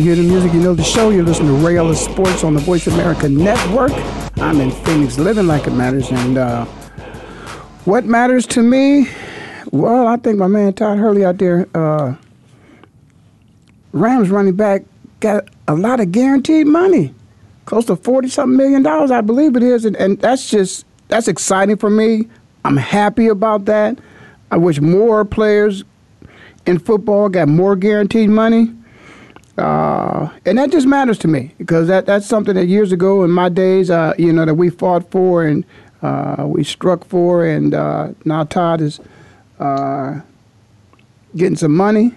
you hear the music, you know the show. You're listening to Ray Ellis Sports on the Voice America Network. I'm in Phoenix, living like it matters. And uh, what matters to me? Well, I think my man Todd Gurley out there, uh, Rams running back, got a lot of guaranteed money, close to forty something million dollars, I believe it is, and, and that's just that's exciting for me. I'm happy about that. I wish more players in football got more guaranteed money. Uh, and that just matters to me because that, that's something that years ago in my days, uh, you know, that we fought for and uh, we struck for, and uh, now Todd is uh, getting some money,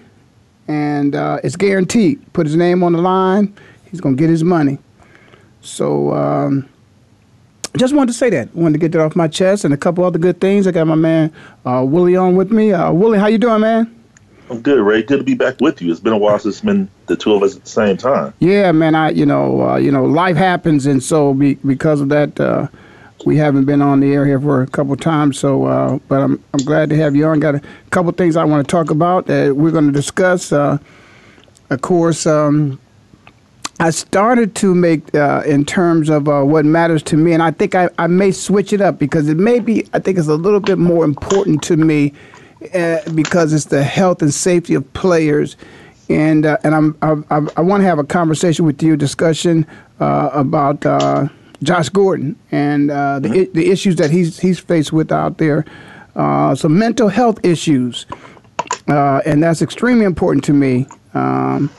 and uh, it's guaranteed. Put his name on the line, he's gonna get his money. So um, just wanted to say that. Wanted to get that off my chest, and a couple other good things. I got my man Willie on with me. Willie, how you doing, man? I'm good, Ray. Good to be back with you. It's been a while since it's been the two of us at the same time. Yeah, man. I, you know, uh, you know, life happens, and so be, because of that, uh, we haven't been on the air here for a couple times. So, uh, but I'm I'm glad to have you on. Got a couple things I want to talk about that we're going to discuss. Uh, of course, um, I started to make uh, in terms of uh, what matters to me, and I think I, I may switch it up because it may be I think it's a little bit more important to me uh, because it's the health and safety of players. And uh, and I'm I, I want to have a conversation with you, discussion uh, about uh, Josh Gordon and uh, the mm-hmm. the issues that he's he's faced with out there, uh, some mental health issues, and that's extremely important to me. Um,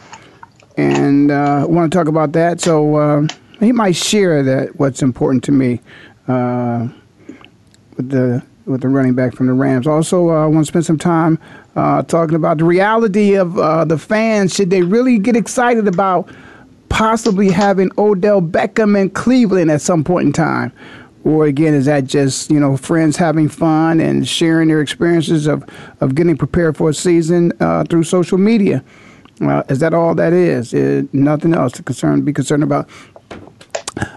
and I want to talk about that. So he might share that what's important to me with the with the running back from the Rams. Also, uh, I want to spend some time uh, talking about the reality of uh, the fans. Should they really get excited about possibly having Odell Beckham in Cleveland at some point in time? Or again, is that just you know friends having fun and sharing their experiences of, of getting prepared for a season uh, through social media? Uh, is that all that is? is nothing else to concern be concerned about.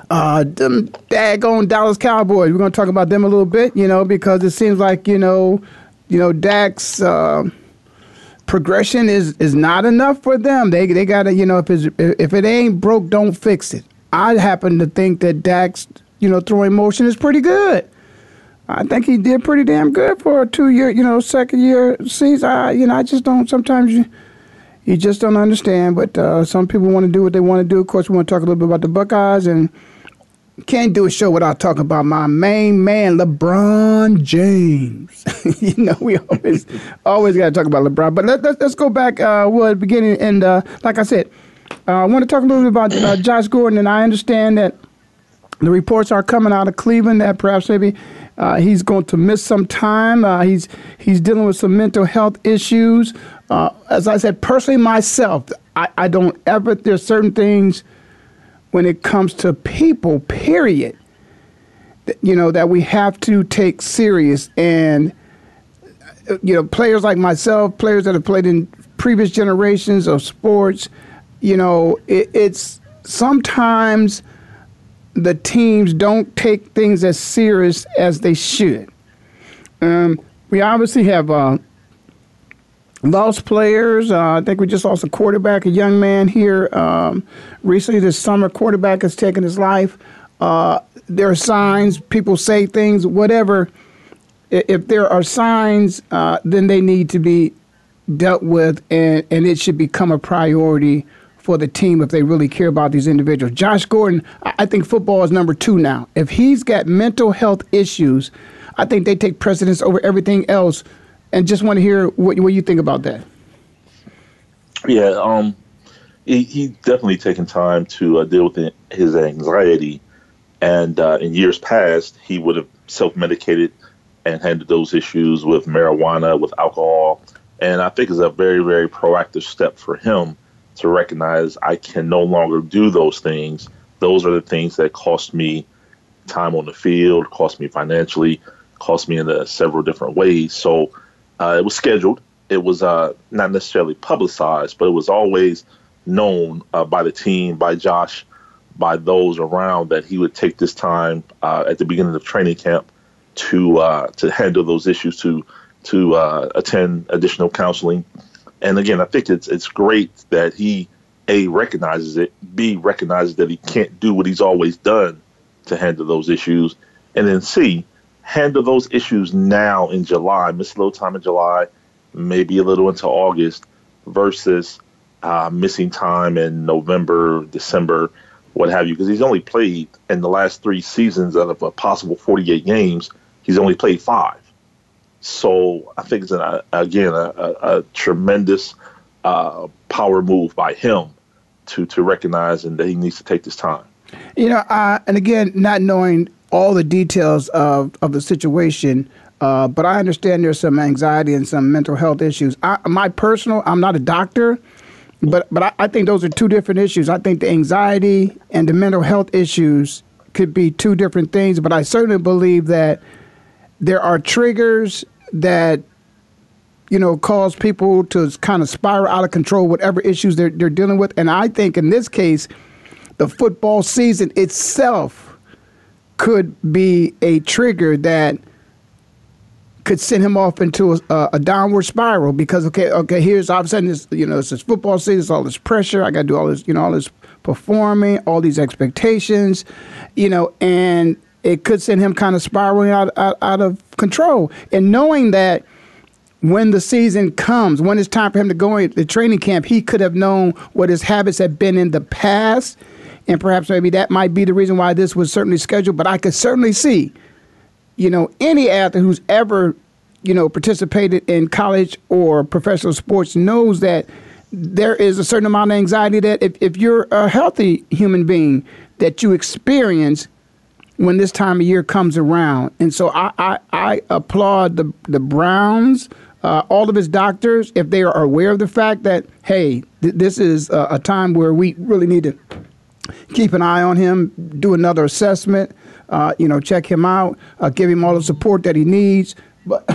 Uh, them daggone Dallas Cowboys. We're going to talk about them a little bit, you know, because it seems like you know, you know, Dak's uh, progression is is not enough for them. They they got to, you know, if it's, if it ain't broke, don't fix it. I happen to think that Dak's, you know, throwing motion is pretty good. I think he did pretty damn good for a two year, you know, second year season. I, you know, I just don't. Sometimes you you just don't understand. But uh, some people want to do what they want to do. Of course, we want to talk a little bit about the Buckeyes and can't do a show without talking about my main man, LeBron James. you know, we always always got to talk about LeBron. But let, us let's go back, uh, well, beginning. And uh, like I said, uh, I want to talk a little bit about uh, Josh Gordon. And I understand that the reports are coming out of Cleveland that perhaps maybe uh, he's going to miss some time. Uh, he's he's dealing with some mental health issues. Uh, as I said, personally myself, I, I don't ever. There's certain things when it comes to people. Period. That, you know that we have to take serious and you know players like myself, players that have played in previous generations of sports. You know, it, it's sometimes the teams don't take things as serious as they should. Um, we obviously have uh, lost players. Uh, I think we just lost a quarterback, a young man here um, recently this summer. Quarterback has taken his life. Uh, there are signs, people say things, whatever. If there are signs, uh, then they need to be dealt with, and, and it should become a priority for the team if they really care about these individuals. Josh Gordon, I think football is number two now. If he's got mental health issues, I think they take precedence over everything else. And just want to hear what, what you think about that. Yeah, um, he, he definitely taken time to uh, deal with his anxiety. And uh, in years past, he would have self medicated and handled those issues with marijuana, with alcohol. And I think it's a very, very proactive step for him to recognize I can no longer do those things. Those are the things that cost me time on the field, cost me financially, cost me in a, several different ways. So uh, it was scheduled. It was uh, not necessarily publicized, but it was always known uh, by the team, by Josh, by those around that he would take this time uh, at the beginning of training camp to uh, to handle those issues, to to uh, attend additional counseling, and again, I think it's it's great that he A recognizes it, B recognizes that he can't do what he's always done to handle those issues, and then C handle those issues now in July, miss a little time in July, maybe a little into August, versus uh, missing time in November, December, what have you, because he's only played in the last three seasons out of a possible 48 games, he's only played five. So I think it's an, again a, a, a tremendous uh, power move by him to to recognize and that he needs to take this time. You know, uh, and again, not knowing all the details of of the situation. Uh, but I understand there's some anxiety and some mental health issues. I, my personal, I'm not a doctor, but but I, I think those are two different issues. I think the anxiety and the mental health issues could be two different things. But I certainly believe that there are triggers that you know cause people to kind of spiral out of control, whatever issues they're they're dealing with. And I think in this case, the football season itself could be a trigger that could send him off into a, a, downward spiral because okay, okay, here's all of a sudden this you know it's this football season, it's all this pressure. I got to do all this, you know, all this performing, all these expectations, you know, and it could send him kind of spiraling out, out, out of control. And knowing that when the season comes, when it's time for him to go into training camp, he could have known what his habits had been in the past. And perhaps maybe that might be the reason why this was certainly scheduled. But I could certainly see, you know, any athlete who's ever, you know, participated in college or professional sports knows that there is a certain amount of anxiety that if, if you're a healthy human being that you experience when this time of year comes around. And so I, I, I applaud the, the Browns, uh, all of his doctors, if they are aware of the fact that, hey, th- this is a, a, time where we really need to keep an eye on him, do another assessment, uh, you know, check him out, uh, give him all the support that he needs. But,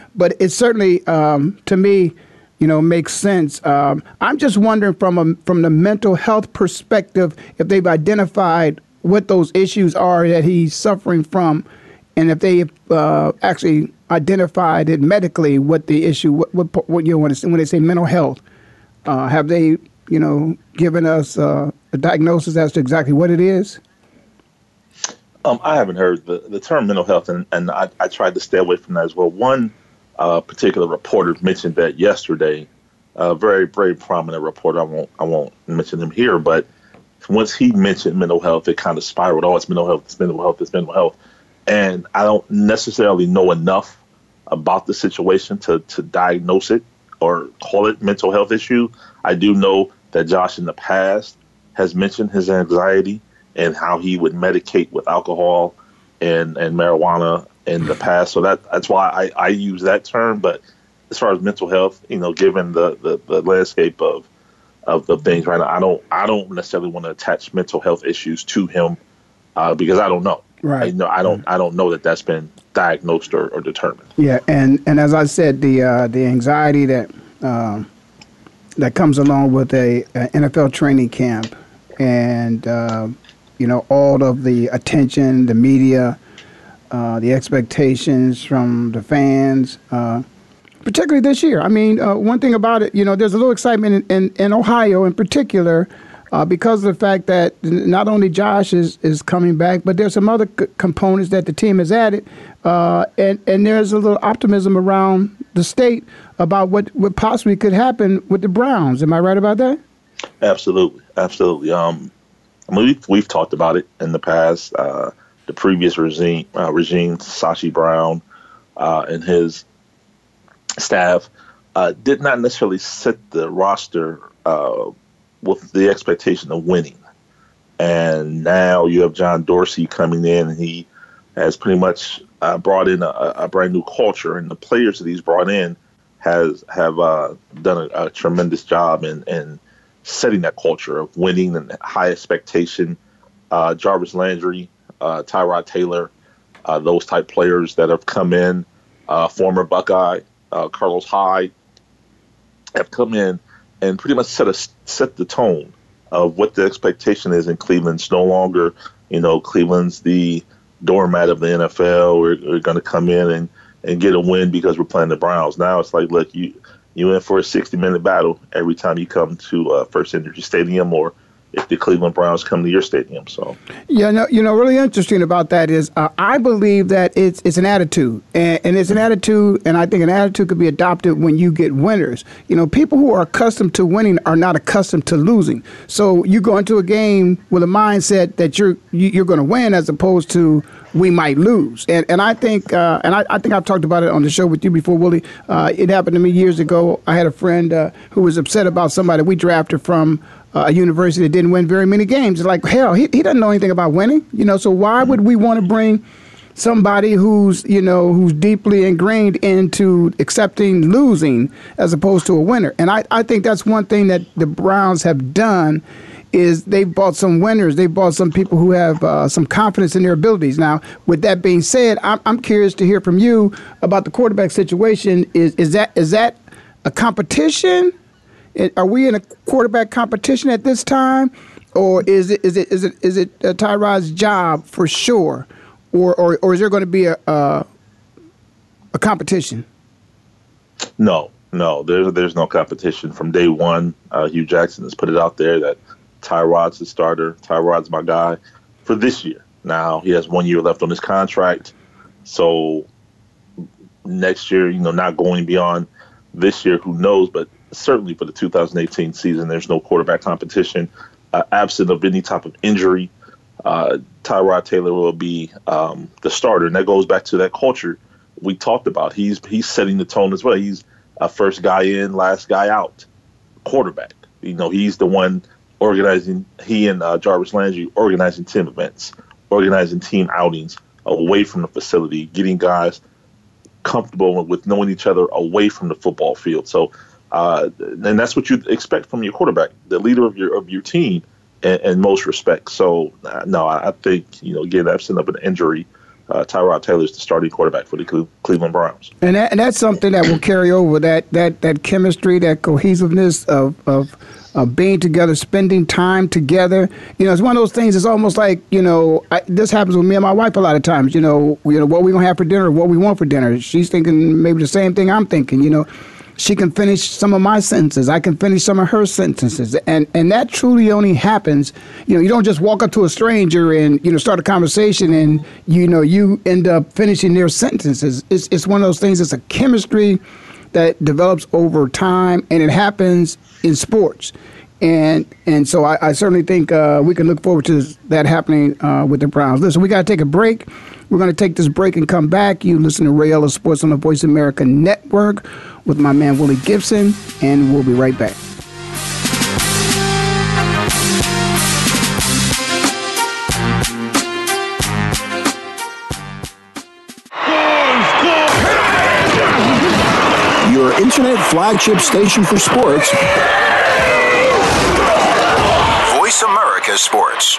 but it certainly, um, to me, you know, makes sense. Um, I'm just wondering from a, from the mental health perspective if they've identified what those issues are that he's suffering from, and if they uh, actually identified it medically, what the issue, what, what, what you know, when, when they say mental health, uh, have they, you know, given us uh, a diagnosis as to exactly what it is? Um, I haven't heard the, the term mental health, and, and I, I tried to stay away from that as well. One uh, particular reporter mentioned that yesterday, a very, very prominent reporter. I won't I won't mention him here, but once he mentioned mental health, it kind of spiraled. Oh, it's mental health, it's mental health, it's mental health. And I don't necessarily know enough about the situation to, to diagnose it or call it mental health issue. I do know that Josh in the past has mentioned his anxiety and how he would medicate with alcohol and, and marijuana in the past. So that that's why I, I use that term. But as far as mental health, you know, given the, the, the landscape of of the things right now. I don't I don't necessarily want to attach mental health issues to him uh, because I don't know. Right. I, know, I don't I don't know that that's been diagnosed or, or determined. Yeah, and and as I said, the uh, the anxiety that uh, that comes along with a, a NFL training camp, and uh, you know all of the attention, the media, uh, the expectations from the fans uh, particularly this year. I mean, uh, one thing about it, you know, there's a little excitement in, in, in Ohio in particular uh, because of the fact that not only Josh is, is coming back, but there's some other c- components that the team has added. Uh, and, and there's a little optimism around the state about what, what possibly could happen with the Browns. Am I right about that? Absolutely. Absolutely. Um, I mean, we've, we've talked about it in the past. Uh, the previous regime, uh, regime Sashi Brown, uh, and his staff uh, did not necessarily set the roster uh, with the expectation of winning. And now you have John Dorsey coming in, and he has pretty much uh, brought in a, a, brand new culture, and the players that he's brought in has have uh, done a, a, tremendous job in, in setting that culture of winning and high expectation. Uh, Jarvis Landry, uh, Tyrod Taylor, those type players that have come in, former Buckeye, uh, Carlos Hyde have come in and pretty much set a, set the tone of what the expectation is in Cleveland. It's no longer, you know, Cleveland's the doormat of the NFL. We're, we're going to come in and, and get a win because we're playing the Browns. Now it's like, look, you you in for a 60 minute battle every time you come to uh, First Energy Stadium or if the Cleveland Browns come to your stadium. So yeah, no, you know, really interesting about that is uh, I believe that it's it's an attitude, and, and, it's an attitude, and I think an attitude could be adopted when you get winners. You know, people who are accustomed to winning are not accustomed to losing. So you go into a game with a mindset that you're you're going to win as opposed to we might lose. And and I think uh, and I, I, think I've talked about it on the show with you before, Willie. Uh, it happened to me years ago. I had a friend uh, who was upset about somebody we drafted from uh, a university that didn't win very many games. It's like hell, he he doesn't know anything about winning. You know, so why would we want to bring somebody who's you know who's deeply ingrained into accepting losing as opposed to a winner? And I, I think that's one thing that the Browns have done is they've bought some winners. They've bought some people who have uh, some confidence in their abilities. Now, with that being said, I'm, I'm curious to hear from you about the quarterback situation. Is is that is that a competition? Are we in a quarterback competition at this time, or is it is it is it is it uh, Tyrod's job for sure, or or, or is there going to be a, a a competition? No, no, there's there's no competition from day one. Uh, Hue Jackson has put it out there that Tyrod's the starter. Tyrod's my guy for this year. Now he has one year left on his contract, so next year, you know, not going beyond this year, who knows? But certainly for the 2018 season, there's no quarterback competition. Uh, absent of any type of injury, uh, Tyrod Taylor will be um, the starter, and that goes back to that culture we talked about. He's he's setting the tone as well. He's a first guy in, last guy out quarterback. You know, he's the one organizing he and uh, Jarvis Landry organizing team events, organizing team outings away from the facility, getting guys comfortable with knowing each other away from the football field. So, uh, and that's what you expect from your quarterback, the leader of your of your team, in, in most respects. So, uh, no, I think you know, again, absent of an injury. Uh, Tyrod Taylor is the starting quarterback for the Cleveland Browns, and, that, and that's something that will carry over that that that chemistry, that cohesiveness of of uh, being together, spending time together. You know, it's one of those things. It's almost like you know, I, this happens with me and my wife a lot of times. You know, you know what we gonna have for dinner, what we want for dinner. She's thinking maybe the same thing I'm thinking. You know, she can finish some of my sentences. I can finish some of her sentences, and and that truly only happens. You know, you don't just walk up to a stranger and you know start a conversation, and you know you end up finishing their sentences. It's it's one of those things. It's a chemistry that develops over time, and it happens in sports. And and so I, I certainly think uh, we can look forward to that happening uh, with the Browns. Listen, we got to take a break. We're going to take this break and come back. You listen to Ray Ellis Sports on the Voice America Network with my man Willie Gibson, and we'll be right back. Your internet flagship station for sports. Voice America Sports.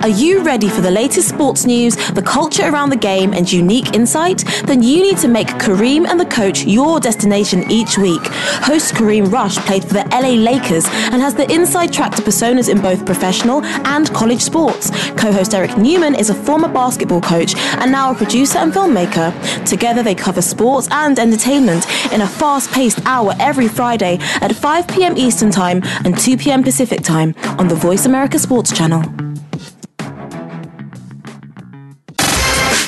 Are you ready for the latest sports news, the culture around the game, and unique insight? Then you need to make Kareem and the coach your destination each week. Host Kareem Rush played for the LA Lakers and has the inside track to personas in both professional and college sports. Co host Eric Newman is a former basketball coach and now a producer and filmmaker. Together, they cover sports and entertainment in a fast paced hour every Friday at 5 p.m. Eastern Time and 2 p.m. Pacific Time on the Voice America Sports Channel.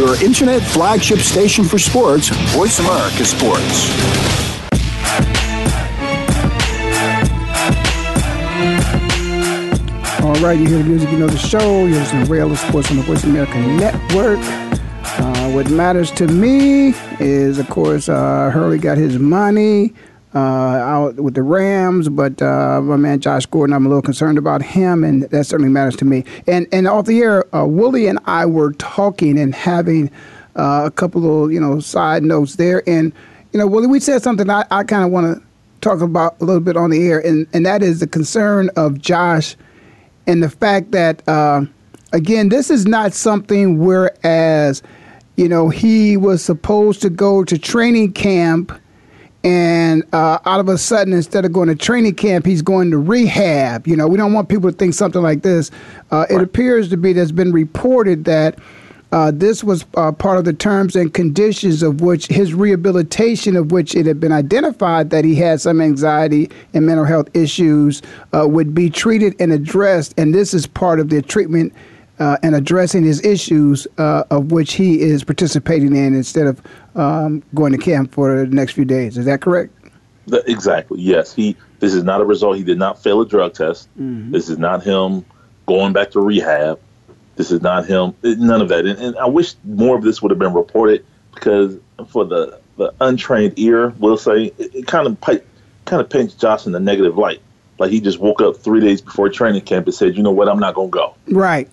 Your internet flagship station for sports, Voice America Sports. All right, you hear the music, you know the show. You're listening to Rail Sports on the Voice America Network. Uh, what matters to me is, of course, uh, Gurley got his money uh, out with the Rams, but uh, my man Josh Gordon, I'm a little concerned about him, and that certainly matters to me. And and off the air, uh, Willie and I were talking and having uh, a couple of you know side notes there, and you know Willie, we said something I, I kind of want to talk about a little bit on the air, and and that is the concern of Josh and the fact that uh, again, this is not something whereas you know he was supposed to go to training camp and uh, all of a sudden, instead of going to training camp, he's going to rehab. You know, we don't want people to think something like this. Uh, It appears to be that's been reported that uh, this was uh, part of the terms and conditions of which his rehabilitation, of which it had been identified that he had some anxiety and mental health issues, uh, would be treated and addressed. And this is part of the treatment uh, and addressing his issues, uh, of which he is participating in instead of um, going to camp for the next few days. Is that correct? The- exactly. Yes. He. This is not a result. He did not fail a drug test. This is not him going back to rehab. This is not him. None of that. And, and I wish more of this would have been reported because for the the untrained ear, we'll say it, it kind of pi- kind of paints Josh in a negative light. Like he just woke up three days before training camp and said, "You know what? I'm not going to go." Right.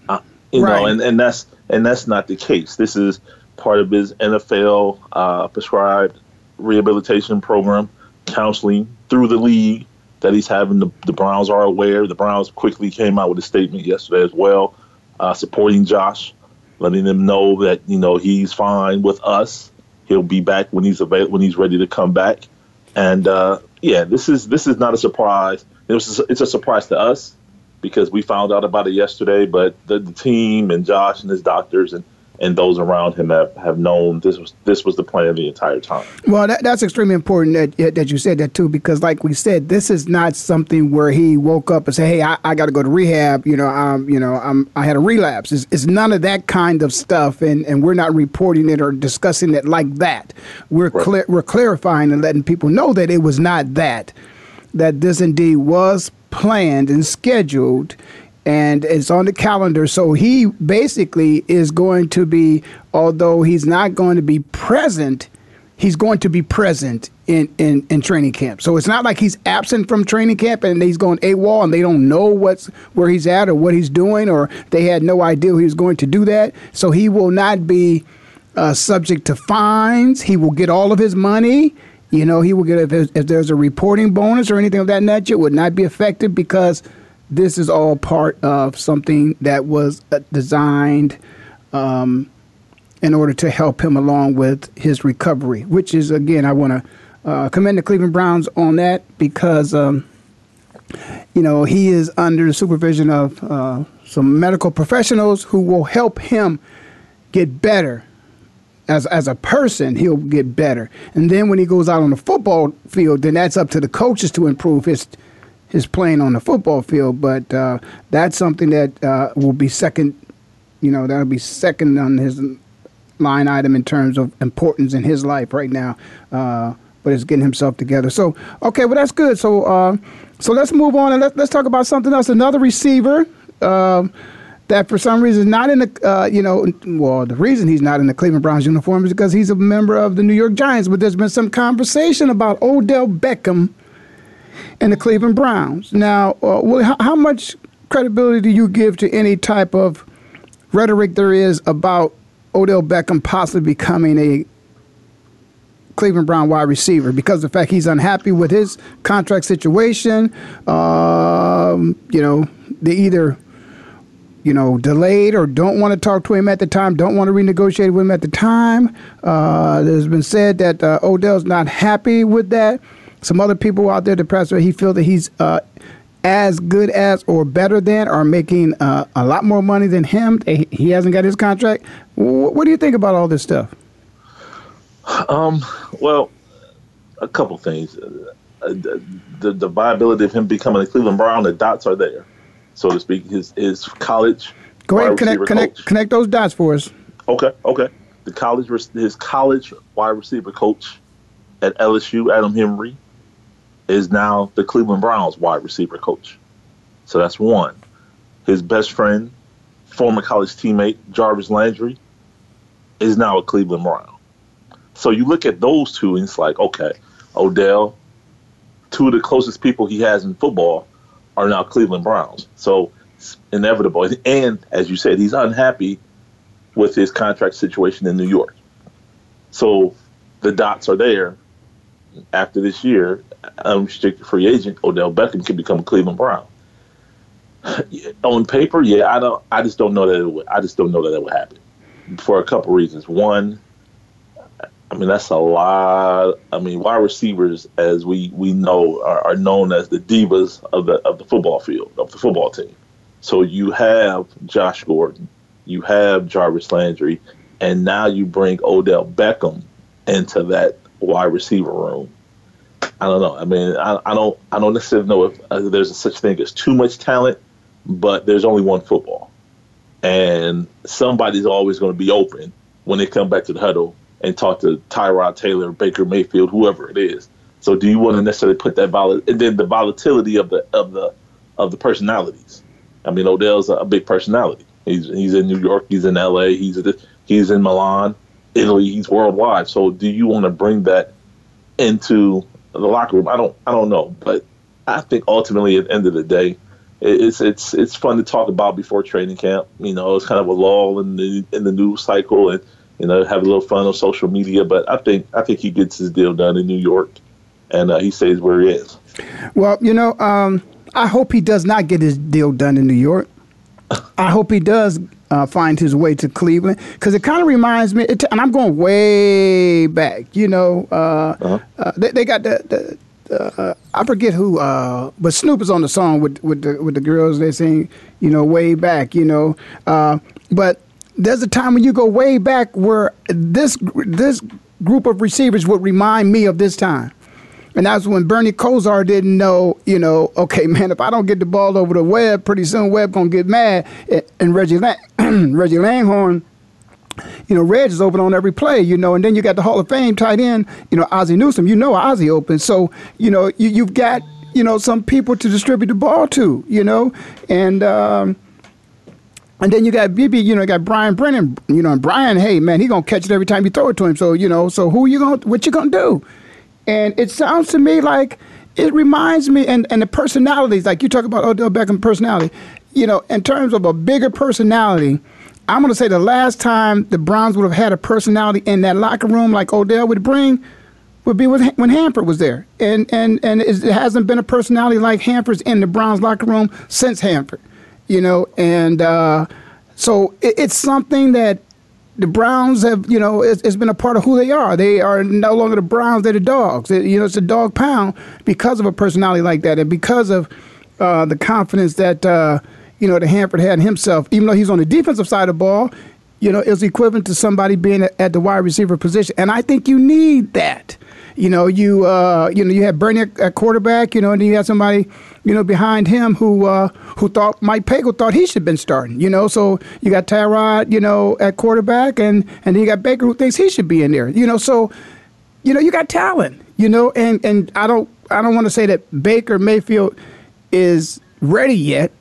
You Right. know, and, and that's and that's not the case. This is part of his NFL uh, prescribed rehabilitation program, counseling through the league that he's having. The, the Browns are aware. The Browns quickly came out with a statement yesterday as well, uh, supporting Josh, letting them know that you know he's fine with us. He'll be back when he's available when he's ready to come back. And uh, yeah, this is this is not a surprise. It was it's a surprise to us because we found out about it yesterday. But the, the team and Josh and his doctors and, and those around him have, have known this was this was the plan the entire time. Well, that, that's extremely important that that you said that too, because like we said, this is not something where he woke up and said, "Hey, I, I got to go to rehab." You know, um, you know, I'm, I had a relapse. It's, it's none of that kind of stuff, and, and we're not reporting it or discussing it like that. We're Right. clear, we're clarifying and letting people know that it was not that. That this indeed was planned and scheduled. And it's on the calendar. So he basically is going to be, although he's not going to be present, he's going to be present in, in, in training camp. So it's not like he's absent from training camp and he's going AWOL and they don't know what's where he's at or what he's doing or they had no idea he was going to do that. So he will not be uh, subject to fines. He will get all of his money. You know, he will get if, there's- if there's a reporting bonus or anything of that nature, it would not be affected because this is all part of something that was uh, designed um, in order to help him along with his recovery, which is, again, I want to uh, commend the Cleveland Browns on that because, um, you know, he is under the supervision of uh, some medical professionals who will help him get better. As, as a person, he'll get better. And then when he goes out on the football field, then that's up to the coaches to improve his his playing on the football field. But uh, that's something that uh, will be second, you know, that'll be second on his line item in terms of importance in his life right now. Uh, but it's getting himself together. So okay, well that's good. So uh, so let's move on and let's let's talk about something else. Another receiver. Um, that for some reason not in the uh, you know well the reason he's not in the Cleveland Browns uniform is because he's a member of the New York Giants. But there's been some conversation about Odell Beckham and the Cleveland Browns. Now, uh, how, how much credibility do you give to any type of rhetoric there is about Odell Beckham possibly becoming a Cleveland Brown wide receiver because of the fact he's unhappy with his contract situation? Um, you know, they either you know, delayed or don't want to talk to him at the time, don't want to renegotiate with him at the time. Uh, there's been said that uh, Odell's not happy with that. Some other people out there, the press, he feel that he's uh, as good as or better than or making uh, a lot more money than him. He hasn't got his contract. What do you think about all this stuff? Um, well, a couple things. Uh, the, the, the viability of him becoming a Cleveland Brown, the dots are there so to speak. His his college. Go ahead, connect connect connect those dots for us. Okay, okay. The college his college wide receiver coach at LSU, Adam Henry, is now the Cleveland Browns wide receiver coach. So that's one. His best friend, former college teammate Jarvis Landry, is now a Cleveland Brown. So you look at those two and it's like, okay, Odell, two of the closest people he has in football are now Cleveland Browns. So it's inevitable. And as you said, he's unhappy with his contract situation in New York. So the dots are there. After this year, unrestricted free agent Odell Beckham can become a Cleveland Brown. On paper, yeah, I don't. I just don't know that. It would, I just don't know that it would happen for a couple reasons. One, I mean, that's a lot. I mean, wide receivers, as we we know, are, are, known as the divas of the of the football field of the football team. So you have Josh Gordon, you have Jarvis Landry, and now you bring Odell Beckham into that wide receiver room. I don't know. I mean, I, I don't I don't necessarily know if uh, there's a such thing as too much talent, but there's only one football, and somebody's always going to be open when they come back to the huddle and talk to Tyrod Taylor, Baker Mayfield, whoever it is. So do you want to necessarily put that vol and then the volatility of the of the of the personalities? I mean, Odell's a big personality. He's he's in New York, he's in L.A., he's he's in Milan, Italy, he's worldwide. So do you want to bring that into the locker room? I don't I don't know, but I think ultimately at the end of the day, it's it's it's fun to talk about before training camp. You know, it's kind of a lull in the in the news cycle and you know, have a little fun on social media. But I think I think he gets his deal done in New York, and uh, he stays where he is. Well, you know, um, I hope he does not get his deal done in New York. I hope he does uh, find his way to Cleveland because it kind of reminds me, it, and I'm going way back. You know, uh, uh-huh. uh, they, they, got the. the uh, I forget who, uh, but Snoop is on the song with with the with the girls. They sing, you know, way back. You know, uh, but there's a time when you go way back where this this group of receivers would remind me of this time. And that's when Bernie Kosar didn't know, you know, okay, man, if I don't get the ball over the Webb, pretty soon Webb gonna get mad. And Reggie Lang- Reggie Langhorne, you know, Reg is open on every play, you know, and then you got the Hall of Fame tight end, you know, Ozzie Newsome. You know Ozzie open. So, you know, you, you've got, you know, some people to distribute the ball to, you know, and um, and then you got BB, you know, you got Brian Brennan, you know, and Brian, hey man, he gonna catch it every time you throw it to him. So you know, so who you gonna, what you gonna do? And it sounds to me like it reminds me, and and the personalities, like you talk about Odell Beckham personality, you know, in terms of a bigger personality. I'm gonna say the last time the Browns would have had a personality in that locker room like Odell would bring would be when Hanford was there, and and and it hasn't been a personality like Hanford's in the Browns locker room since Hanford you know, and uh, so it, it's something that the Browns have, you know, it's, it's been a part of who they are. They are no longer the Browns; they're the dogs. They, you know, it's a dog pound because of a personality like that, and because of uh, the confidence that uh, you know the Hanford had in himself. Even though he's on the defensive side of the ball, you know, is equivalent to somebody being at the wide receiver position, and I think you need that. You know, you uh, you know, you had Bernie at quarterback, you know, and then you had somebody, you know, behind him who uh, who thought Mike Pagel thought he should have been starting. You know, so you got Tyrod, you know, at quarterback, and and then you got Baker who thinks he should be in there. You know, so you know, you got talent. You know, and and I don't I don't want to say that Baker Mayfield is ready yet,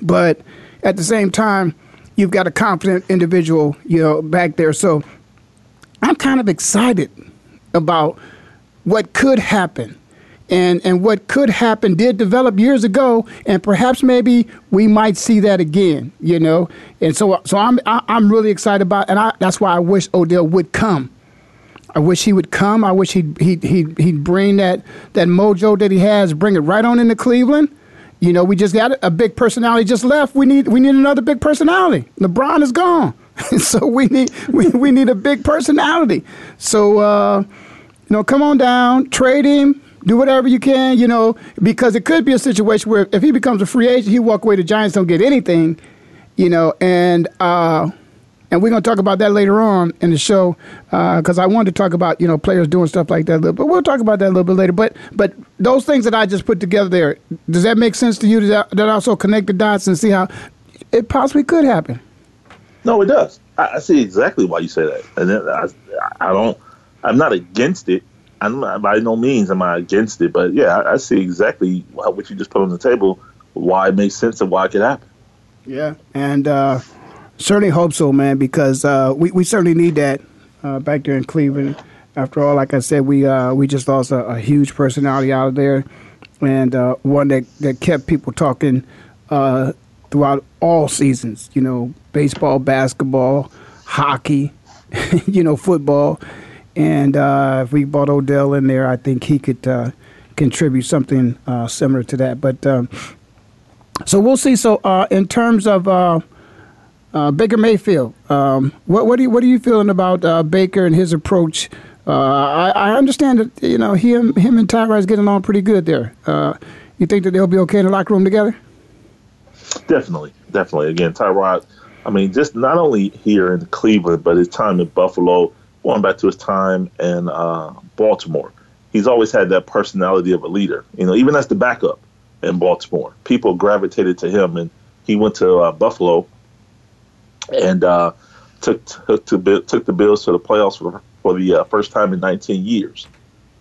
but at the same time, you've got a confident individual, you know, back there. So I'm kind of excited about what could happen. And, and what could happen did develop years ago, and perhaps maybe we might see that again, you know. And so, so I'm I, am i am really excited about, and I, that's why I wish Odell would come. I wish he would come. I wish he'd, he'd, he'd, he'd bring that, that mojo that he has, bring it right on into Cleveland You know, we just got a big personality just left. We need we need another big personality. LeBron is gone, so we need we, we need a big personality. So uh, you know, come on down, trade him, do whatever you can. You know, because it could be a situation where if he becomes a free agent, he walk away. The Giants don't get anything. You know, and. Uh, and we're to talk about that later on in the show because uh, I wanted to talk about you know players doing stuff like that. But we'll talk about that a little bit later. But but those things that I just put together there, does that make sense to you? Does that, that also connect the dots and see how it possibly could happen? No, it does. I, I see exactly why you say that, and I, I don't. I'm not against it. I'm not, by no means am I against it, but yeah, I, I see exactly what you just put on the table, why it makes sense and why it could happen. Yeah, and. Uh, Certainly hope so, man, because uh, we, we certainly need that uh, back there in Cleveland. After all, like I said, we uh, we just lost a, a, huge personality out of there, and uh, one that, that kept people talking uh, throughout all seasons. You know, baseball, basketball, hockey, you know, football, and uh, if we brought Odell in there, I think he could contribute something similar to that. But um, so we'll see. So in terms of uh, Baker Mayfield. Um, what what are you what are you feeling about uh, Baker and his approach? Uh, I, I, understand that you know him him and Tyrod is getting along pretty good there. Uh, you think that they'll be okay in the locker room together? Definitely, definitely. Again, Tyrod. I mean, just not only here in Cleveland, but his time in Buffalo, going back to his time in uh, Baltimore. He's always had that personality of a leader. You know, even as the backup in Baltimore, people gravitated to him, and he went to uh, Buffalo and uh, took took to took the Bills to the playoffs for, for the uh, first time in 19 years,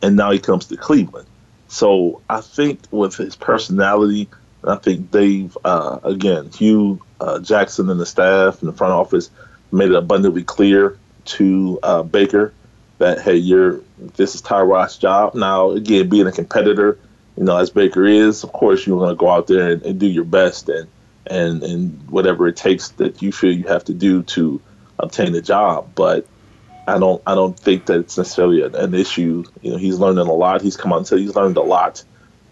and now he comes to Cleveland. So I think with his personality, I think Dave uh, again Hue uh, Jackson and the staff and the front office made it abundantly clear to uh, Baker that hey, you're this is Tyrod's job now. Again, being a competitor, you know, as Baker is, of course you're going to go out there and, and do your best and and and whatever it takes that you feel you have to do to obtain a job. But I don't I don't think that it's necessarily an, an issue. You know, he's learning a lot. He's come out and said he's learned a lot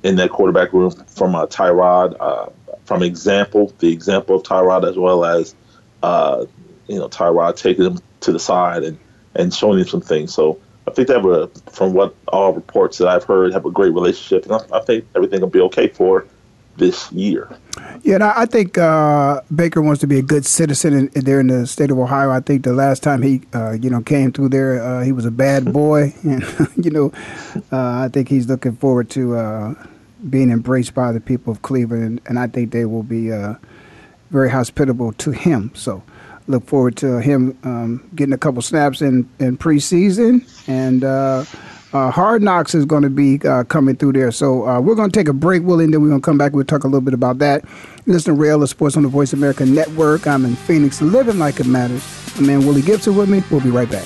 in that quarterback room from uh, Tyrod, uh, from example, the example of Tyrod, as well as uh, you know Tyrod taking him to the side and and showing him some things. So. I think that a, from what all reports that I've heard, have a great relationship, and I, I think everything will be okay for this year. Yeah, and I think uh, Baker wants to be a good citizen in, in, there in the state of Ohio. I think the last time he, uh, you know, came through there, uh, he was a bad boy, and you know, uh, I think he's looking forward to uh, being embraced by the people of Cleveland, and, and I think they will be uh, very hospitable to him. So, look forward to him um, getting a couple snaps in in preseason and uh, Hard Knocks is going to be uh, coming through there. So uh, we're going to take a break, Willie, and then we're going to come back. We'll talk a little bit about that. Listen to Rail of Sports on the Voice America Network. I'm in Phoenix, living like it matters. My man Willie Gibson with me. We'll be right back.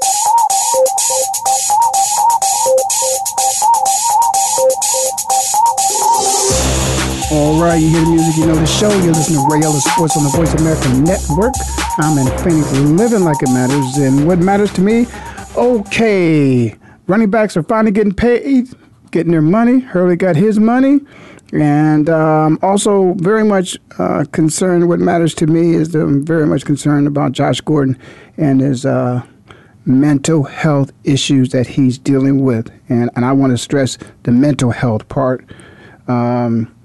All right, you hear the music, you know the show. You're listening to Ray Ellis Sports on the Voice America Network. I'm in Phoenix, living like it matters. And what matters to me, okay, running backs are finally getting paid, getting their money. Gurley got his money. And um, also very much uh, concerned, what matters to me is that I'm very much concerned about Josh Gordon and his uh, mental health issues that he's dealing with. And, and I want to stress the mental health part. Um,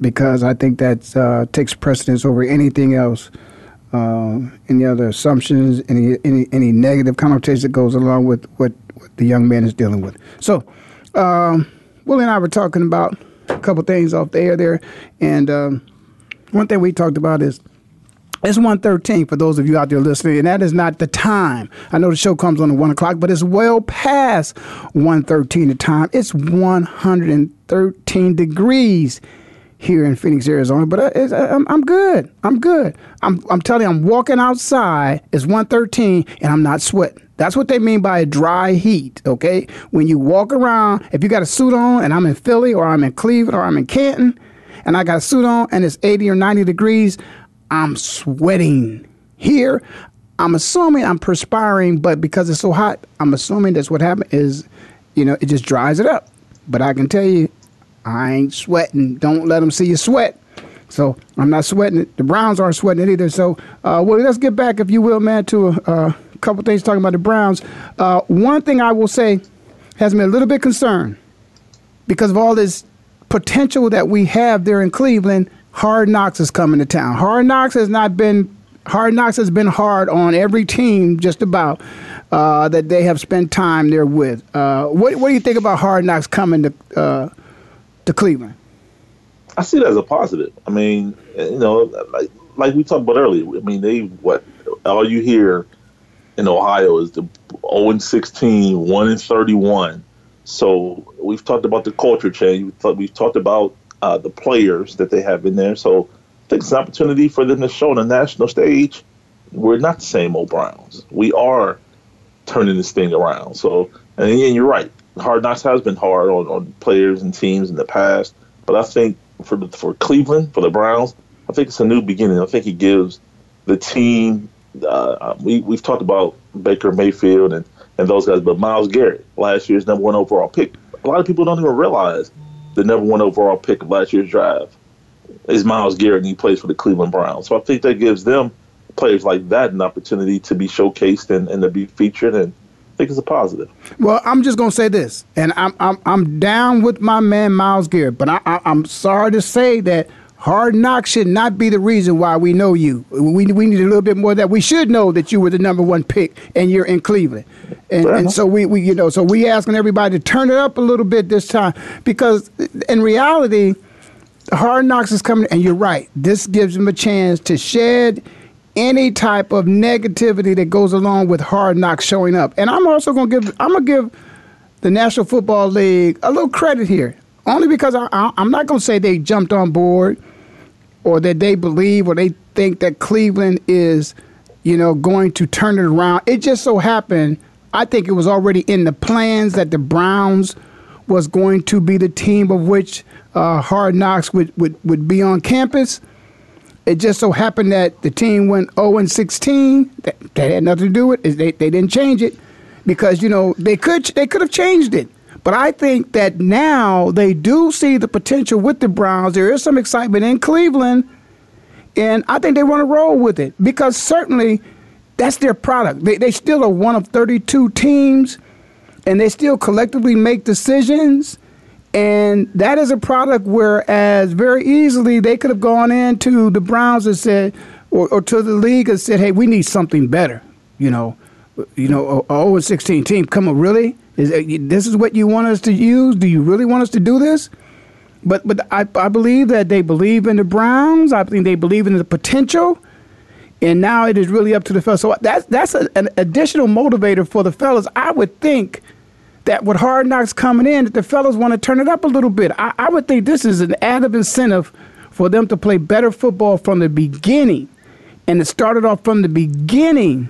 because I think that uh, takes precedence over anything else, uh, any other assumptions, any any any negative connotation that goes along with what, what the young man is dealing with. So, um, Willie and I were talking about a couple things off the air there, and um, one thing we talked about is. It's 1.13 for those of you out there listening, and that is not the time. I know the show comes on at 1 o'clock, but it's well past 1.13 the time. It's 113 degrees here in Phoenix, Arizona. But uh, I'm, I'm good. I'm good. I'm, I'm telling you, I'm walking outside. It's 113 and I'm not sweating. That's what they mean by a dry heat, okay? When you walk around, if you got a suit on and I'm in Philly or I'm in Cleveland or I'm in Canton and I got a suit on and it's 80 or 90 degrees, I'm sweating. Here, I'm assuming I'm perspiring, but because it's so hot, I'm assuming that's what happened is, you know, it just dries it up. But I can tell you, I ain't sweating. Don't let them see you sweat. So I'm not sweating it. The Browns aren't sweating it either. So, uh, well, let's get back, if you will, man, to a, a couple things talking about the Browns. Uh, one thing I will say has me a little bit concerned because of all this potential that we have there in Cleveland. Hard Knocks is coming to town. Hard Knocks has not been Hard Knocks has been hard on every team, just about uh, that they have spent time there with. Uh, what, what do you think about Hard Knocks coming to uh, to Cleveland? I see it as a positive. I mean, you know, like like we talked about earlier. I mean, they what all you hear in Ohio is the 0 and 16, 1 and 31. So we've talked about the culture change. We've talked about uh, the players that they have in there. So I think it's an opportunity for them to show on the national stage we're not the same old Browns. We are turning this thing around. So, and, and you're right. Hard Knocks has been hard on, on players and teams in the past, but I think for for Cleveland, for the Browns, I think it's a new beginning. I think it gives the team. Uh, we we've talked about Baker Mayfield and, and those guys, but Myles Garrett, last year's number one overall pick. A lot of people don't even realize the number one overall pick of last year's draft is Myles Garrett, and he plays for the Cleveland Browns. So I think that gives them players like that an opportunity to be showcased and, and to be featured and think it's a positive. Well, I'm just gonna say this, and I'm I'm I'm down with my man Myles Garrett, but I, I am sorry to say that. Hard knocks should not be the reason why we know you. We, we need a little bit more that we should know that you were the number one pick and you're in Cleveland. And, and so we, we, you know, so we asking everybody to turn it up a little bit this time because in reality, Hard Knocks is coming, and you're right. This gives them a chance to shed any type of negativity that goes along with hard knocks showing up. And I'm also to give I'm to give the National Football League a little credit here, only because I, I'm not to say they jumped on board or that they believe or they think that Cleveland is, you know, going to turn it around. It just so happened, I think it was already in the plans that the Browns was going to be the team of which uh, Hard Knocks would, would, would be on campus. It just so happened that the team went 0 and 16. That, that had nothing to do with it. They, they didn't change it because you know they could they could have changed it. But I think that now they do see the potential with the Browns. There is some excitement in Cleveland, and I think they want to roll with it because certainly that's their product. They, they still are one of 32 teams, and they still collectively make decisions. And that is a product whereas very easily they could have gone into the Browns and said, or, or to the league and said, hey, we need something better. You know, you know, a 0 16 team. Come on, really? Is this is what you want us to use? Do you really want us to do this? But but I, I believe that they believe in the Browns. I think they believe in the potential. And now it is really up to the fellas. So that's that's a, an additional motivator for the fellas. I would think that with hard knocks coming in, that the fellas want to turn it up a little bit. I, I would think this is an added incentive for them to play better football from the beginning and to start it off from the beginning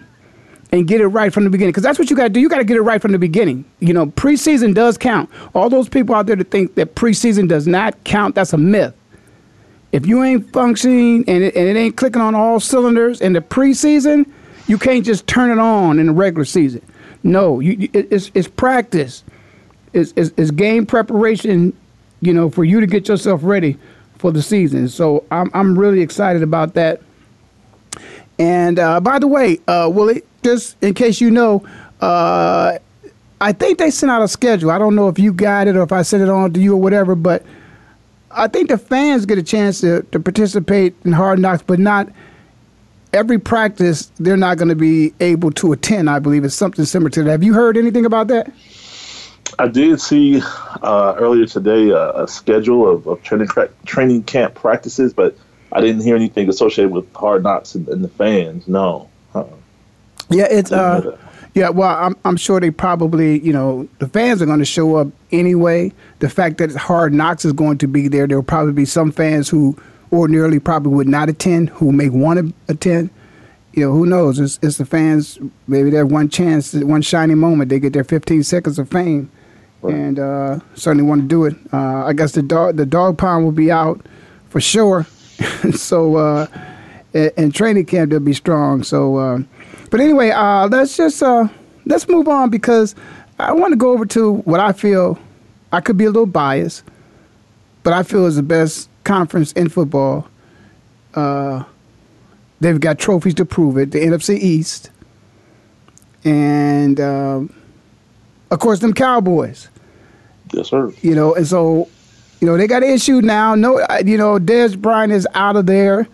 and get it right from the beginning. Because that's what you got to do. You got to get it right from the beginning. You know, preseason does count. All those people out there that think that preseason does not count, that's a myth. If you ain't functioning and it, and it ain't clicking on all cylinders in the preseason, you can't just turn it on in the regular season. No, you, it, it's, it's practice. It's, it's, it's game preparation, you know, for you to get yourself ready for the season. So I'm, I'm really excited about that. And uh, by the way, uh, Willie, just in case you know, uh, I think they sent out a schedule. I don't know if you got it or if I sent it on to you or whatever, but I think the fans get a chance to, to participate in Hard Knocks, but not every practice. They're not going to be able to attend. I believe it's something similar to that. Have you heard anything about that? I did see uh, earlier today a, a schedule of, of training training camp practices, but I didn't hear anything associated with Hard Knocks and, and the fans. No. uh Yeah, it's uh, yeah. Well, I'm I'm sure they probably you know the fans are going to show up anyway. The fact that Hard Knocks is going to be there, there will probably be some fans who ordinarily probably would not attend who may want to attend. You know, who knows? It's, it's the fans. Maybe they have one chance, one shiny moment. They get their 15 seconds of fame, right. and uh, certainly want to do it. Uh, I guess the dog the dog pound will be out for sure. so uh, and training camp they'll be strong. So, uh, but anyway, uh, let's just uh, let's move on because I want to go over to what I feel. I could be a little biased, but I feel is the best conference in football. Uh, they've got trophies to prove it. The NFC East, and um, of course, them Cowboys. Yes, sir. You know, and so you know, they got an issue now. No, you know, Dez Bryant is out of there.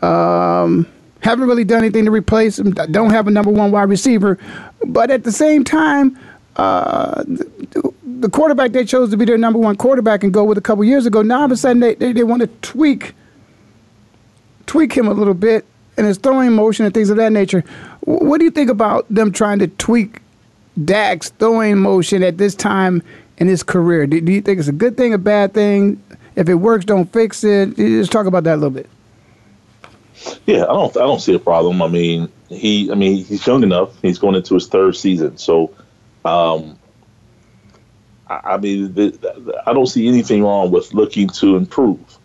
Um, haven't really done anything to replace him. Don't have a number one wide receiver. But at the same time, uh, the, quarterback they chose to be their number one quarterback and go with a couple years ago, now all of a sudden they, they, they want to tweak tweak him a little bit and his throwing motion and things of that nature. What do you think about them trying to tweak Dak's throwing motion at this time in his career? Do, do, you think it's a good thing, a bad thing? If it works, don't fix it. Just talk about that a little bit. Yeah, I don't. I don't see a problem. I mean, he. I mean, he's young enough. He's going into his third season, so. Um, I, I mean, the, I don't see anything wrong with looking to improve.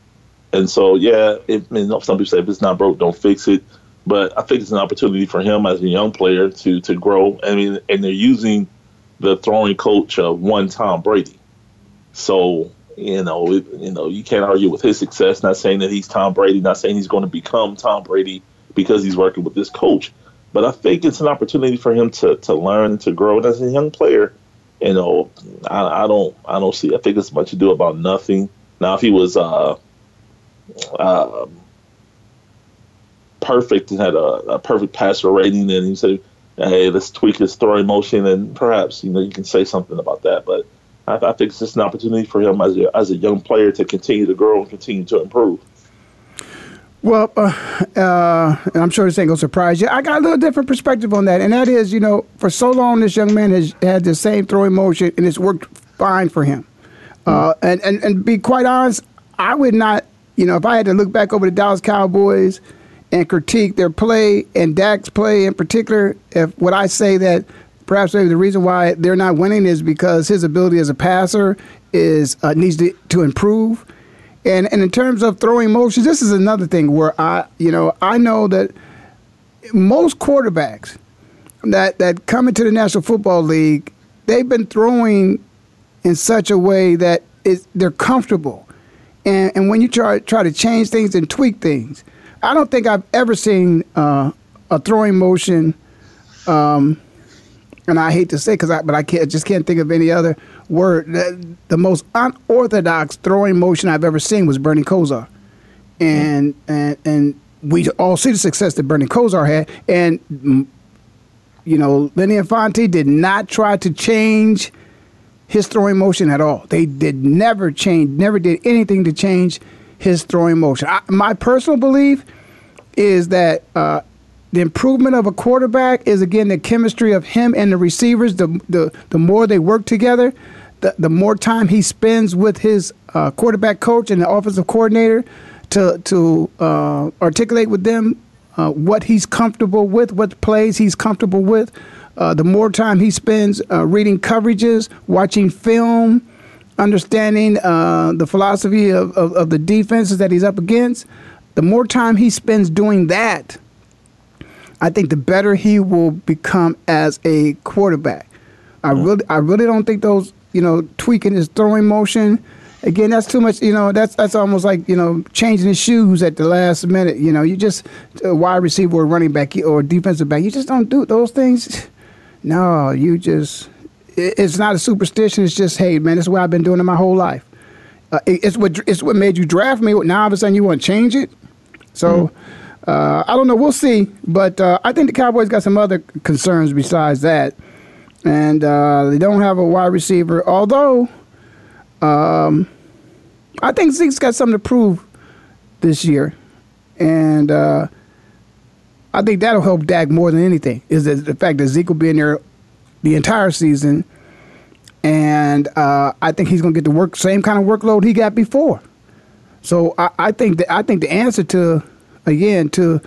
And so, yeah, it, I mean, some people say if it's not broke, don't fix it. But I think it's an opportunity for him as a young player to to grow. I mean, and they're using the throwing coach of one Tom Brady. So you know, it, you know, you can't argue with his success. Not saying that he's Tom Brady. Not saying he's going to become Tom Brady because he's working with this coach. But I think it's an opportunity for him to to learn to grow. And as a young player, you know, I, I don't I don't see. I think it's much to do about nothing. Now, if he was uh, uh, perfect and had a, a perfect passer rating, then he said hey, let's tweak his throwing motion, and perhaps you know you can say something about that. But I, I think it's just an opportunity for him as a, as a young player to continue to grow and continue to improve. Well, uh, uh, I'm sure this ain't gonna surprise you. I got a little different perspective on that, and that is, you know, for so long this young man has had the same throwing motion, and it's worked fine for him. Uh, and, and and be quite honest, I would not, you know, if I had to look back over the Dallas Cowboys and critique their play and Dak's play in particular, if what I say that perhaps maybe the reason why they're not winning is because his ability as a passer is uh, needs to, to improve. And and in terms of throwing motions, this is another thing where I you know I know that most quarterbacks that that come into the National Football League, they've been throwing in such a way that they're comfortable. And and when you try try to change things and tweak things, I don't think I've ever seen uh, a throwing motion Um, and I hate to say, because I, but I can't, just can't think of any other word. The, the, most unorthodox throwing motion I've ever seen was Bernie Kosar, and and and we all see the success that Bernie Kosar had, and mm, you know, Lindy Infante did not try to change his throwing motion at all. They did never change, never did anything to change his throwing motion. I, my personal belief is that uh, the improvement of a quarterback is again the chemistry of him and the receivers. The the, the more they work together, the, the more time he spends with his uh, quarterback coach and the offensive coordinator to to uh, articulate with them uh, what he's comfortable with, what plays he's comfortable with. Uh, the more time he spends uh, reading coverages, watching film, understanding uh, the philosophy of, of, of the defenses that he's up against, the more time he spends doing that I think the better he will become as a quarterback. I mm. really, I really don't think those, you know, tweaking his throwing motion. Again, that's too much. You know, that's that's almost like you know changing his shoes at the last minute. You know, you just a wide receiver or running back or defensive back. You just don't do those things. No, you just. It's not a superstition. It's just, hey, man, this is what I've been doing it my whole life. Uh, it's what it's what made you draft me. Now all of a sudden you want to change it. So. Mm uh, I don't know. We'll see. But uh, I think the Cowboys got some other concerns besides that. And uh, they don't have a wide receiver. Although, um, I think Zeke's got something to prove this year. And uh, I think that'll help Dak more than anything, is the fact that Zeke will be in there the entire season. And uh, I think he's going to get the work, same kind of workload he got before. So I, I think that I think the answer to again to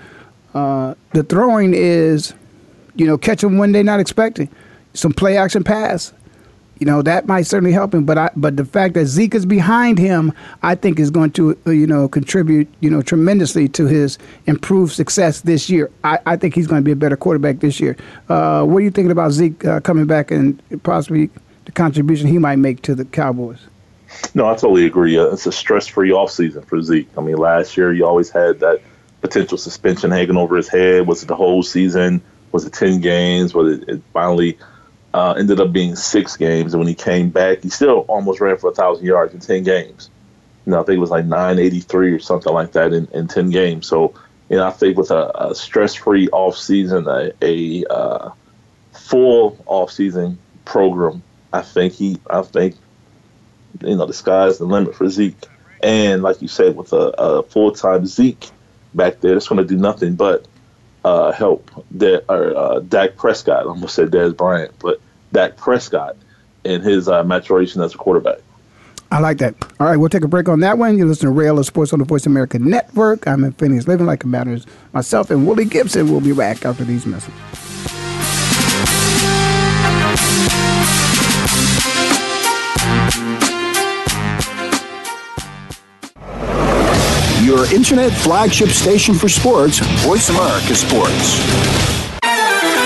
uh, the throwing is, you know, catch them when they're not expecting. Some play action pass, you know, that might certainly help him. But I, but the fact that Zeke is behind him, I think is going to, uh, you know, contribute, you know, tremendously to his improved success this year. I, I think he's going to be a better quarterback this year. Uh, what are you thinking about Zeke uh, coming back and possibly the contribution he might make to the Cowboys? No, I totally agree. Uh, it's a stress-free offseason for Zeke. I mean, last year you always had that – potential suspension hanging over his head? Was it the whole season? Was it 10 games? Was it, it finally uh, ended up being six games? And when he came back, he still almost ran for a 1,000 yards in 10 games. You know, I think it was like 983 or something like that in, in 10 games. So, you know, I think with a, a stress free offseason, a, a uh, full offseason program, I think he, I think, you know, the sky's the limit for Zeke. And like you said, with a, a full time Zeke, back there. It's going to do nothing but uh, help that or uh, Dak Prescott. I almost said Dez Bryant, but Dak Prescott and his uh, maturation as a quarterback. I like that. All right, we'll take a break on that one. You listen to Ray Ellis Sports on the Voice America Network. I'm in Phoenix, living like it matters. Myself and Willie Gibson will be back after these messages. Your internet flagship station for sports, Voice America Sports.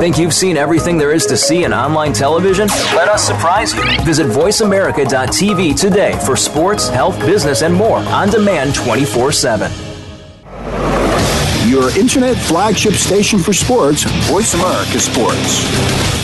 Think you've seen everything there is to see in online television? Let us surprise you. Visit VoiceAmerica.tv today for sports, health, business, and more on demand 24 7. Your internet flagship station for sports, Voice America Sports.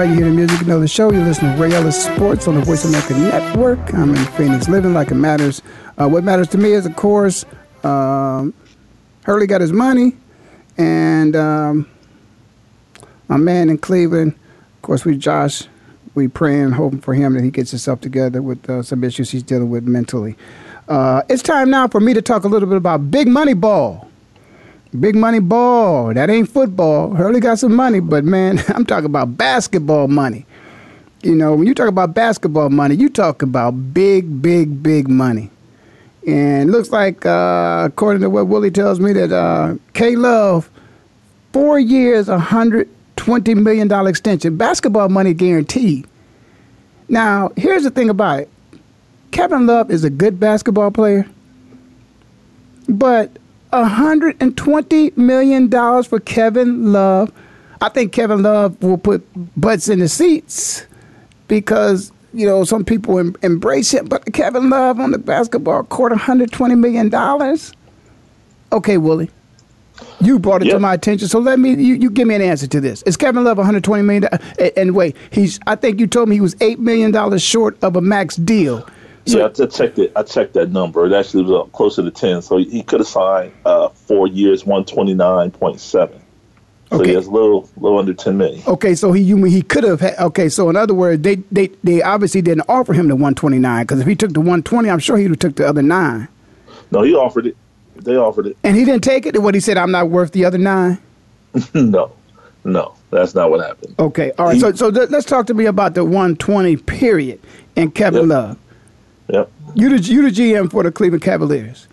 Right, you hear the music, you know the show. You listen to Ray Ellis Sports on the Voice America Network. I'm in Phoenix, living like it matters. Uh, what matters to me is, of course, Um, Gurley got his money, and um, my man in Cleveland, of course, we Josh, we praying, hoping for him that he gets himself together with uh, some issues he's dealing with mentally. Uh, it's time now for me to talk a little bit about big money ball. Big money ball. That ain't football. Gurley got some money, but man, I'm talking about basketball money. You know, when you talk about basketball money, you talk about big, big, big money. And looks like, uh, according to what Willie tells me, that uh, K Love, four years, $120 million extension. Basketball money guaranteed. Now, here's the thing about it Kevin Love is a good basketball player, but $120 million for Kevin Love. I think Kevin Love will put butts in the seats because, you know, some people em- embrace him. But Kevin Love on the basketball court, $120 million? Okay, Willie. You brought it yep. to my attention, so let me you, you give me an answer to this. Is Kevin Love 120 million? And, and wait, he's I think you told me he was eight million dollars short of a max deal. So, yeah, I checked it. I checked that number. It actually was closer to ten. So he could have signed uh, four years, one twenty nine point seven. So okay. he has a little, little under ten million. Okay, so he you he could have. okay, so in other words, they they they obviously didn't offer him the one twenty nine because if he took the one twenty, I'm sure he would have took the other nine. No, he offered it. They offered it, and he didn't take it. What he said, I'm not worth the other nine. no, no, that's not what happened. Okay, all right. He, so so th- let's talk to me about the one twenty period and Kevin yep. Love. Yep. You the you the GM for the Cleveland Cavaliers.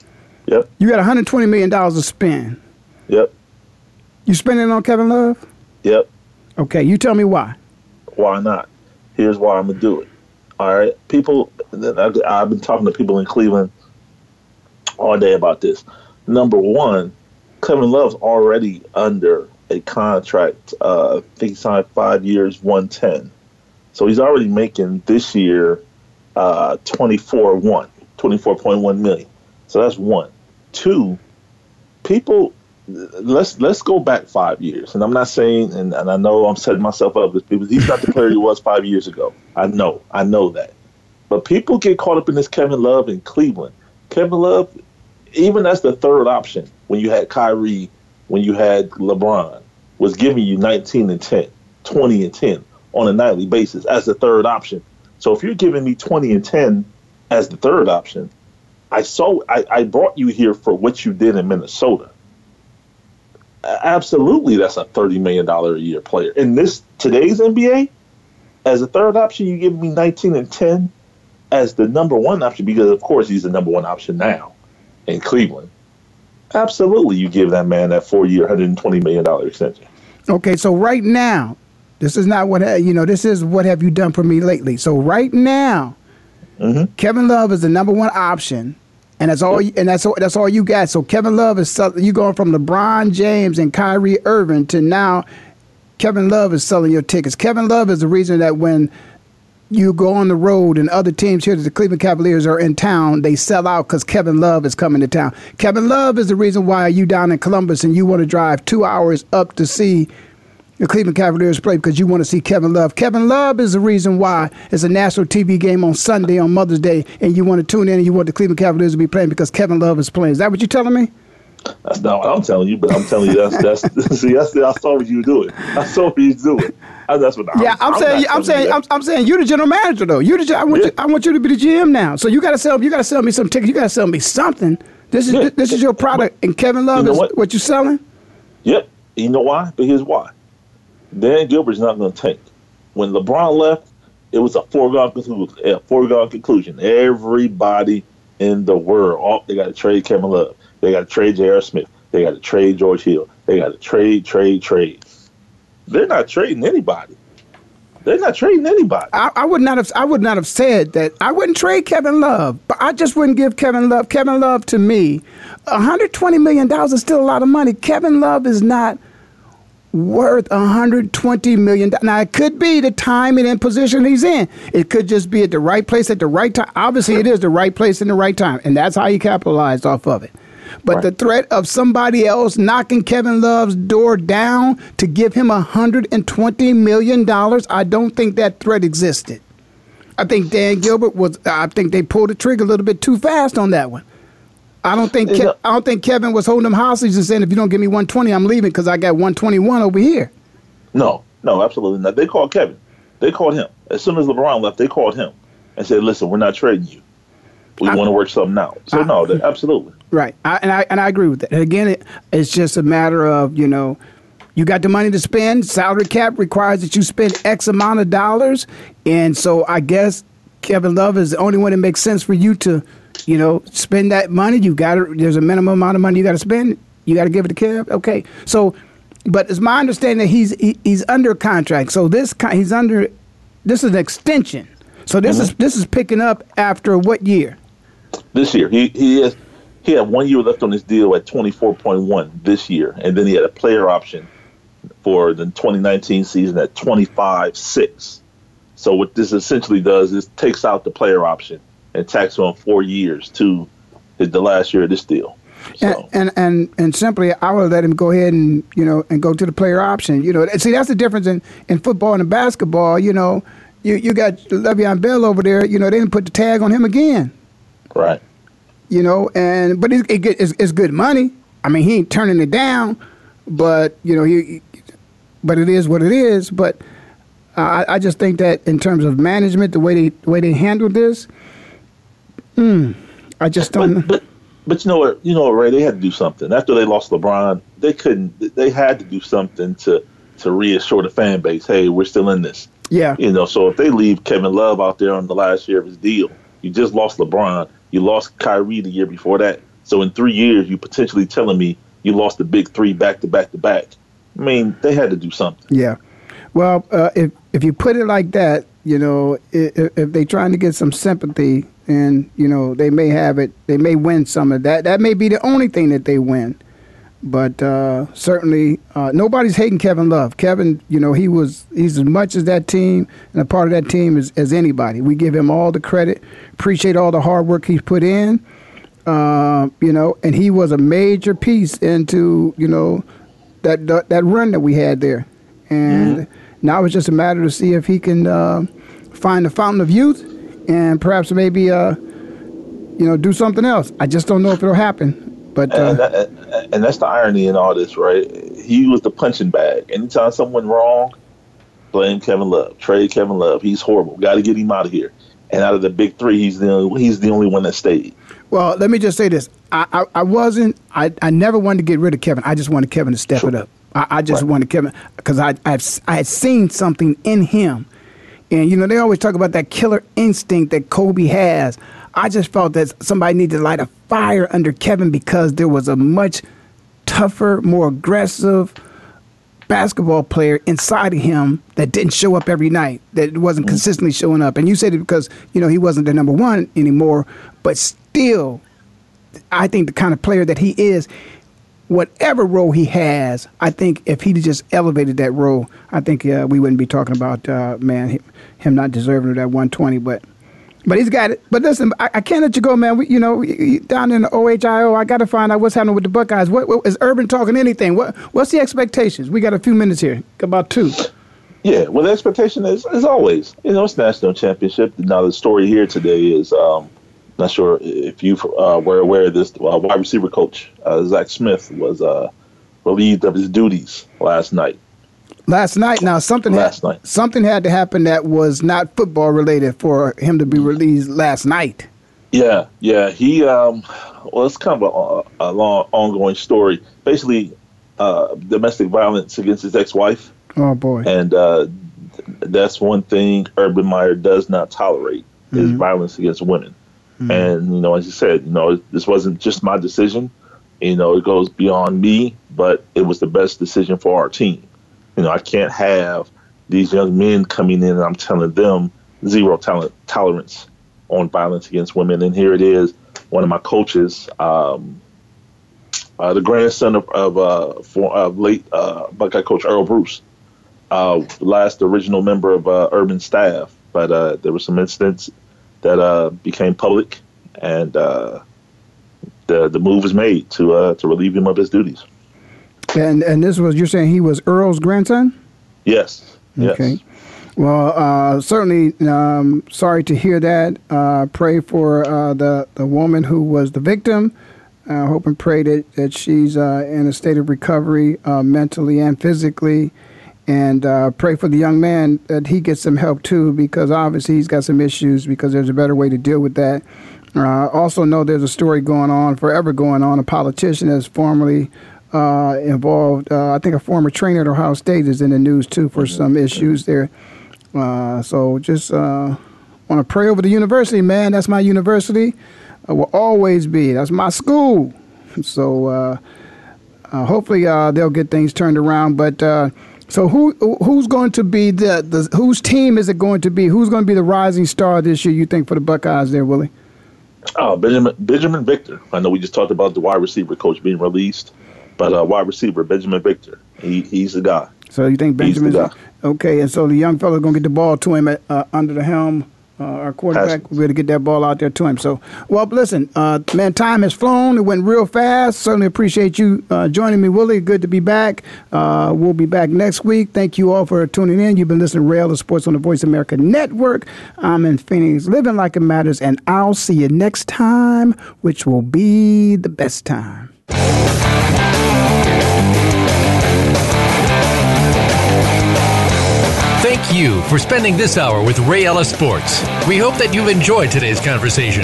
Yep. You got 120 million dollars to spend. Yep. You spending it on Kevin Love? Yep. Okay, you tell me why. Why not? Here's why I'm gonna do it. All right, people. I've been talking to people in Cleveland all day about this. Number one, Kevin Love's already under a contract. Uh, I think he signed five years, one ten. So he's already making this year uh, 24 1, 24.1 million. So that's one. Two, people, let's let's go back five years. And I'm not saying, and, and I know I'm setting myself up because he's not the player he was five years ago. I know, I know that. But people get caught up in this Kevin Love in Cleveland. Kevin Love, even as the third option, when you had Kyrie, when you had LeBron, was giving you 19 and 10, 20 and 10 on a nightly basis as the third option. So if you're giving me 20 and 10 as the third option, I saw I, I brought you here for what you did in Minnesota. Absolutely, that's a thirty million dollar a year player. In this today's NBA, as a third option, you give me 19 and 10 as the number one option because, of course, he's the number one option now in Cleveland. Absolutely, you give that man that four year, 120 million dollar extension. Okay, so right now, this is not what you know. This is what have you done for me lately. So right now, mm-hmm. Kevin Love is the number one option, and that's all. And that's all. That's all you got. So Kevin Love is you going from LeBron James and Kyrie Irving to now. Kevin Love is selling your tickets. Kevin Love is the reason that when you go on the road and other teams here, the Cleveland Cavaliers are in town, they sell out because Kevin Love is coming to town. Kevin Love is the reason why you down in Columbus and you want to drive two hours up to see the Cleveland Cavaliers play because you want to see Kevin Love. Kevin Love is the reason why it's a national TV game on Sunday on Mother's Day, and you want to tune in and you want the Cleveland Cavaliers to be playing because Kevin Love is playing. Is that what you're telling me? That's not what I'm telling you, but I'm telling you that's that's see that's I saw what you do it. I saw what you do it. That's what. Yeah, I'm, I'm saying. I'm saying. I'm, I'm, saying you're the general manager though. You're the. I want yeah. you. I want you to be the GM now. So you got to sell. You got to sell me some tickets. You got to sell me something. This is yeah. this is your product, and Kevin Love you know is what? what you're selling. Yep. You know why? But here's why. Dan Gilbert's not going to tank. When LeBron left, it was a foregone conclusion. A foregone conclusion. Everybody in the world, oh, they got to trade Kevin Love. They got to trade J.R. Smith. They got to trade George Hill. They got to trade, trade, trade. They're not trading anybody. They're not trading anybody. I, I, would not have. I would not have said that. I wouldn't trade Kevin Love, but I just wouldn't give Kevin Love. Kevin Love to me, 120 million dollars is still a lot of money. Kevin Love is not worth 120 million. Now it could be the timing and position he's in. It could just be at the right place at the right time. Obviously, it is the right place in the right time, and that's how he capitalized off of it. But right. the threat of somebody else knocking Kevin Love's door down to give him 120 million dollars, I don't think that threat existed. I think Dan Gilbert was. I think they pulled the trigger a little bit too fast on that one. I don't think Ke- I don't think Kevin was holding them hostage and saying, "If you don't give me 120, I'm leaving because I got 121 over here." No, no, absolutely not. They called Kevin. They called him as soon as LeBron left. They called him and said, "Listen, we're not trading you. We want to work something out." So no, they, absolutely. Right, I, and I and I agree with that. And again, it, it's just a matter of you know, you got the money to spend. Salary cap requires that you spend X amount of dollars, and so I guess Kevin Love is the only one that makes sense for you to, you know, spend that money. You got to. There's a minimum amount of money you got to spend. You got to give it to Kev. Okay, so, but it's my understanding that he's he, he's under contract. So this he's under. This is an extension. So this mm-hmm. is this is picking up after what year? This year, he he is he had one year left on his deal at 24.1 this year, and then he had a player option for the 2019 season at 25.6. So what this essentially does is takes out the player option and tacks on four years to the last year of this deal. So. And, and and and simply, I would let him go ahead and you know and go to the player option. You know, see that's the difference in, in football and basketball. You know, you you got Le'Veon Bell over there. You know, they didn't put the tag on him again. Right you know, and but it, it, it's, it's good money. I mean, he ain't turning it down, but you know, he, but it is what it is. But uh, I, I just think that in terms of management, the way they the way they handled this, mm, I just don't. But, but, but you know what? You know what, Ray? They had to do something after they lost LeBron. They couldn't. They had to do something to to reassure the fan base. Hey, we're still in this. Yeah. You know, so if they leave Kevin Love out there on the last year of his deal, you just lost LeBron you lost Kyrie the year before that. So in three years, you potentially telling me you lost the big three back to back to back. I mean, they had to do something. Yeah. Well, uh, if if you put it like that, you know, if, if they're trying to get some sympathy, and you know, they may have it, they may win some of that. That may be the only thing that they win. But uh, certainly, uh, nobody's hating Kevin Love. Kevin, you know, he was he's as much as that team and a part of that team as, as anybody. We give him all the credit. Appreciate all the hard work he's put in. Uh, you know, and he was a major piece into you know that that, that run that we had there. And mm-hmm. now it's just a matter to see if he can uh, find the fountain of youth and perhaps maybe uh, you know do something else. I just don't know if it'll happen. But uh, and, that, and, that's the irony in all this, right? He was the punching bag. Anytime someone wrong, blame Kevin Love, trade Kevin Love. He's horrible. Got to get him out of here. And out of the big three, he's the only, he's the only one that stayed. Well, let me just say this: I, I, I wasn't. I, I never wanted to get rid of Kevin. I just wanted Kevin to step sure. it up. I, I just right. wanted Kevin because I I've, I had seen something in him, and you know they always talk about that killer instinct that Kobe has. I just felt that somebody needed to light a fire under Kevin because there was a much tougher, more aggressive basketball player inside of him that didn't show up every night, that wasn't mm. consistently showing up. And you said it because, you know, he wasn't the number one anymore, but still, I think the kind of player that he is, whatever role he has, I think if he just elevated that role, I think uh, we wouldn't be talking about, uh, man, him not deserving of that 120. But but he's got it. But listen, I, I can't let you go, man. We, you know, down in the OHIO, I got to find out what's happening with the Buckeyes. What, what is Urban talking anything? What What's the expectations? We got a few minutes here, about two. Yeah, well, the expectation is, as always, you know, it's national championship. Now, the story here today is, um, not sure if you uh, were aware of this. Uh, wide receiver coach uh, Zach Smith was uh, relieved of his duties last night. Last night, now something last had, night. something had to happen that was not football related for him to be released last night. Yeah, yeah. He um, well, it's kind of a, a long, ongoing story. Basically, uh, domestic violence against his ex-wife. Oh boy! And uh, that's one thing Urban Meyer does not tolerate is mm-hmm. violence against women. Mm-hmm. And you know, as you said, you know, this wasn't just my decision. You know, it goes beyond me, but it was the best decision for our team. You know, I can't have these young men coming in and I'm telling them zero talent tolerance on violence against women. And here it is, one of my coaches, um, uh, the grandson of, of, uh, for, late uh, Buckeye coach Earle Bruce, uh, last original member of uh, Urban staff. But there were some incidents that became public, and the the move was made to to relieve him of his duties. And and this was you're saying he was Earle's grandson? Yes. Okay. Yes. Well, uh, certainly um, sorry to hear that. Uh, pray for uh, the the woman who was the victim, I hope and pray that, that she's uh, in a state of recovery uh, mentally and physically. And uh, pray for the young man that he gets some help too, because obviously he's got some issues, because there's a better way to deal with that. Uh, also, know there's a story going on, forever going on. A politician that's formerly uh, involved, uh, I think a former trainer at Ohio State is in the news too for some issues there. so just want to pray over the university, man. That's my university uh, will always be. That's my school. So uh, uh, hopefully uh, they'll get things turned around. But uh, so who who's going to be the, the whose team is it going to be? Who's going to be the rising star this year? You think for the Buckeyes there, Willie? Oh, Binjimen Binjimen Victor. I know we just talked about the wide receiver coach being released, but uh, wide receiver Binjimen Victor. He he's the guy. So you think Binjimen? Okay, and so the young fellow's going to get the ball to him at, under the helm uh, our quarterback will be able to get that ball out there to him. So, well, listen, uh, man, time has flown. It went real fast. Certainly appreciate you uh, joining me, Willie. Good to be back. Uh, we'll be back next week. Thank you all for tuning in. You've been listening to Ray Ellis Sports on the Voice America Network. I'm in Phoenix, living like it matters, and I'll see you next time, which will be the best time. You for spending this hour with Ray Ellis Sports. We hope that you've enjoyed today's conversation.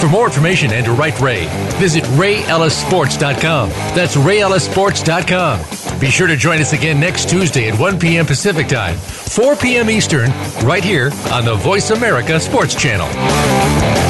For more information and to write Ray, visit rayellisports.com. That's rayellisports.com. Be sure to join us again next Tuesday at 1 p.m. Pacific Time, 4 p.m. Eastern, right here on the Voice America Sports Channel.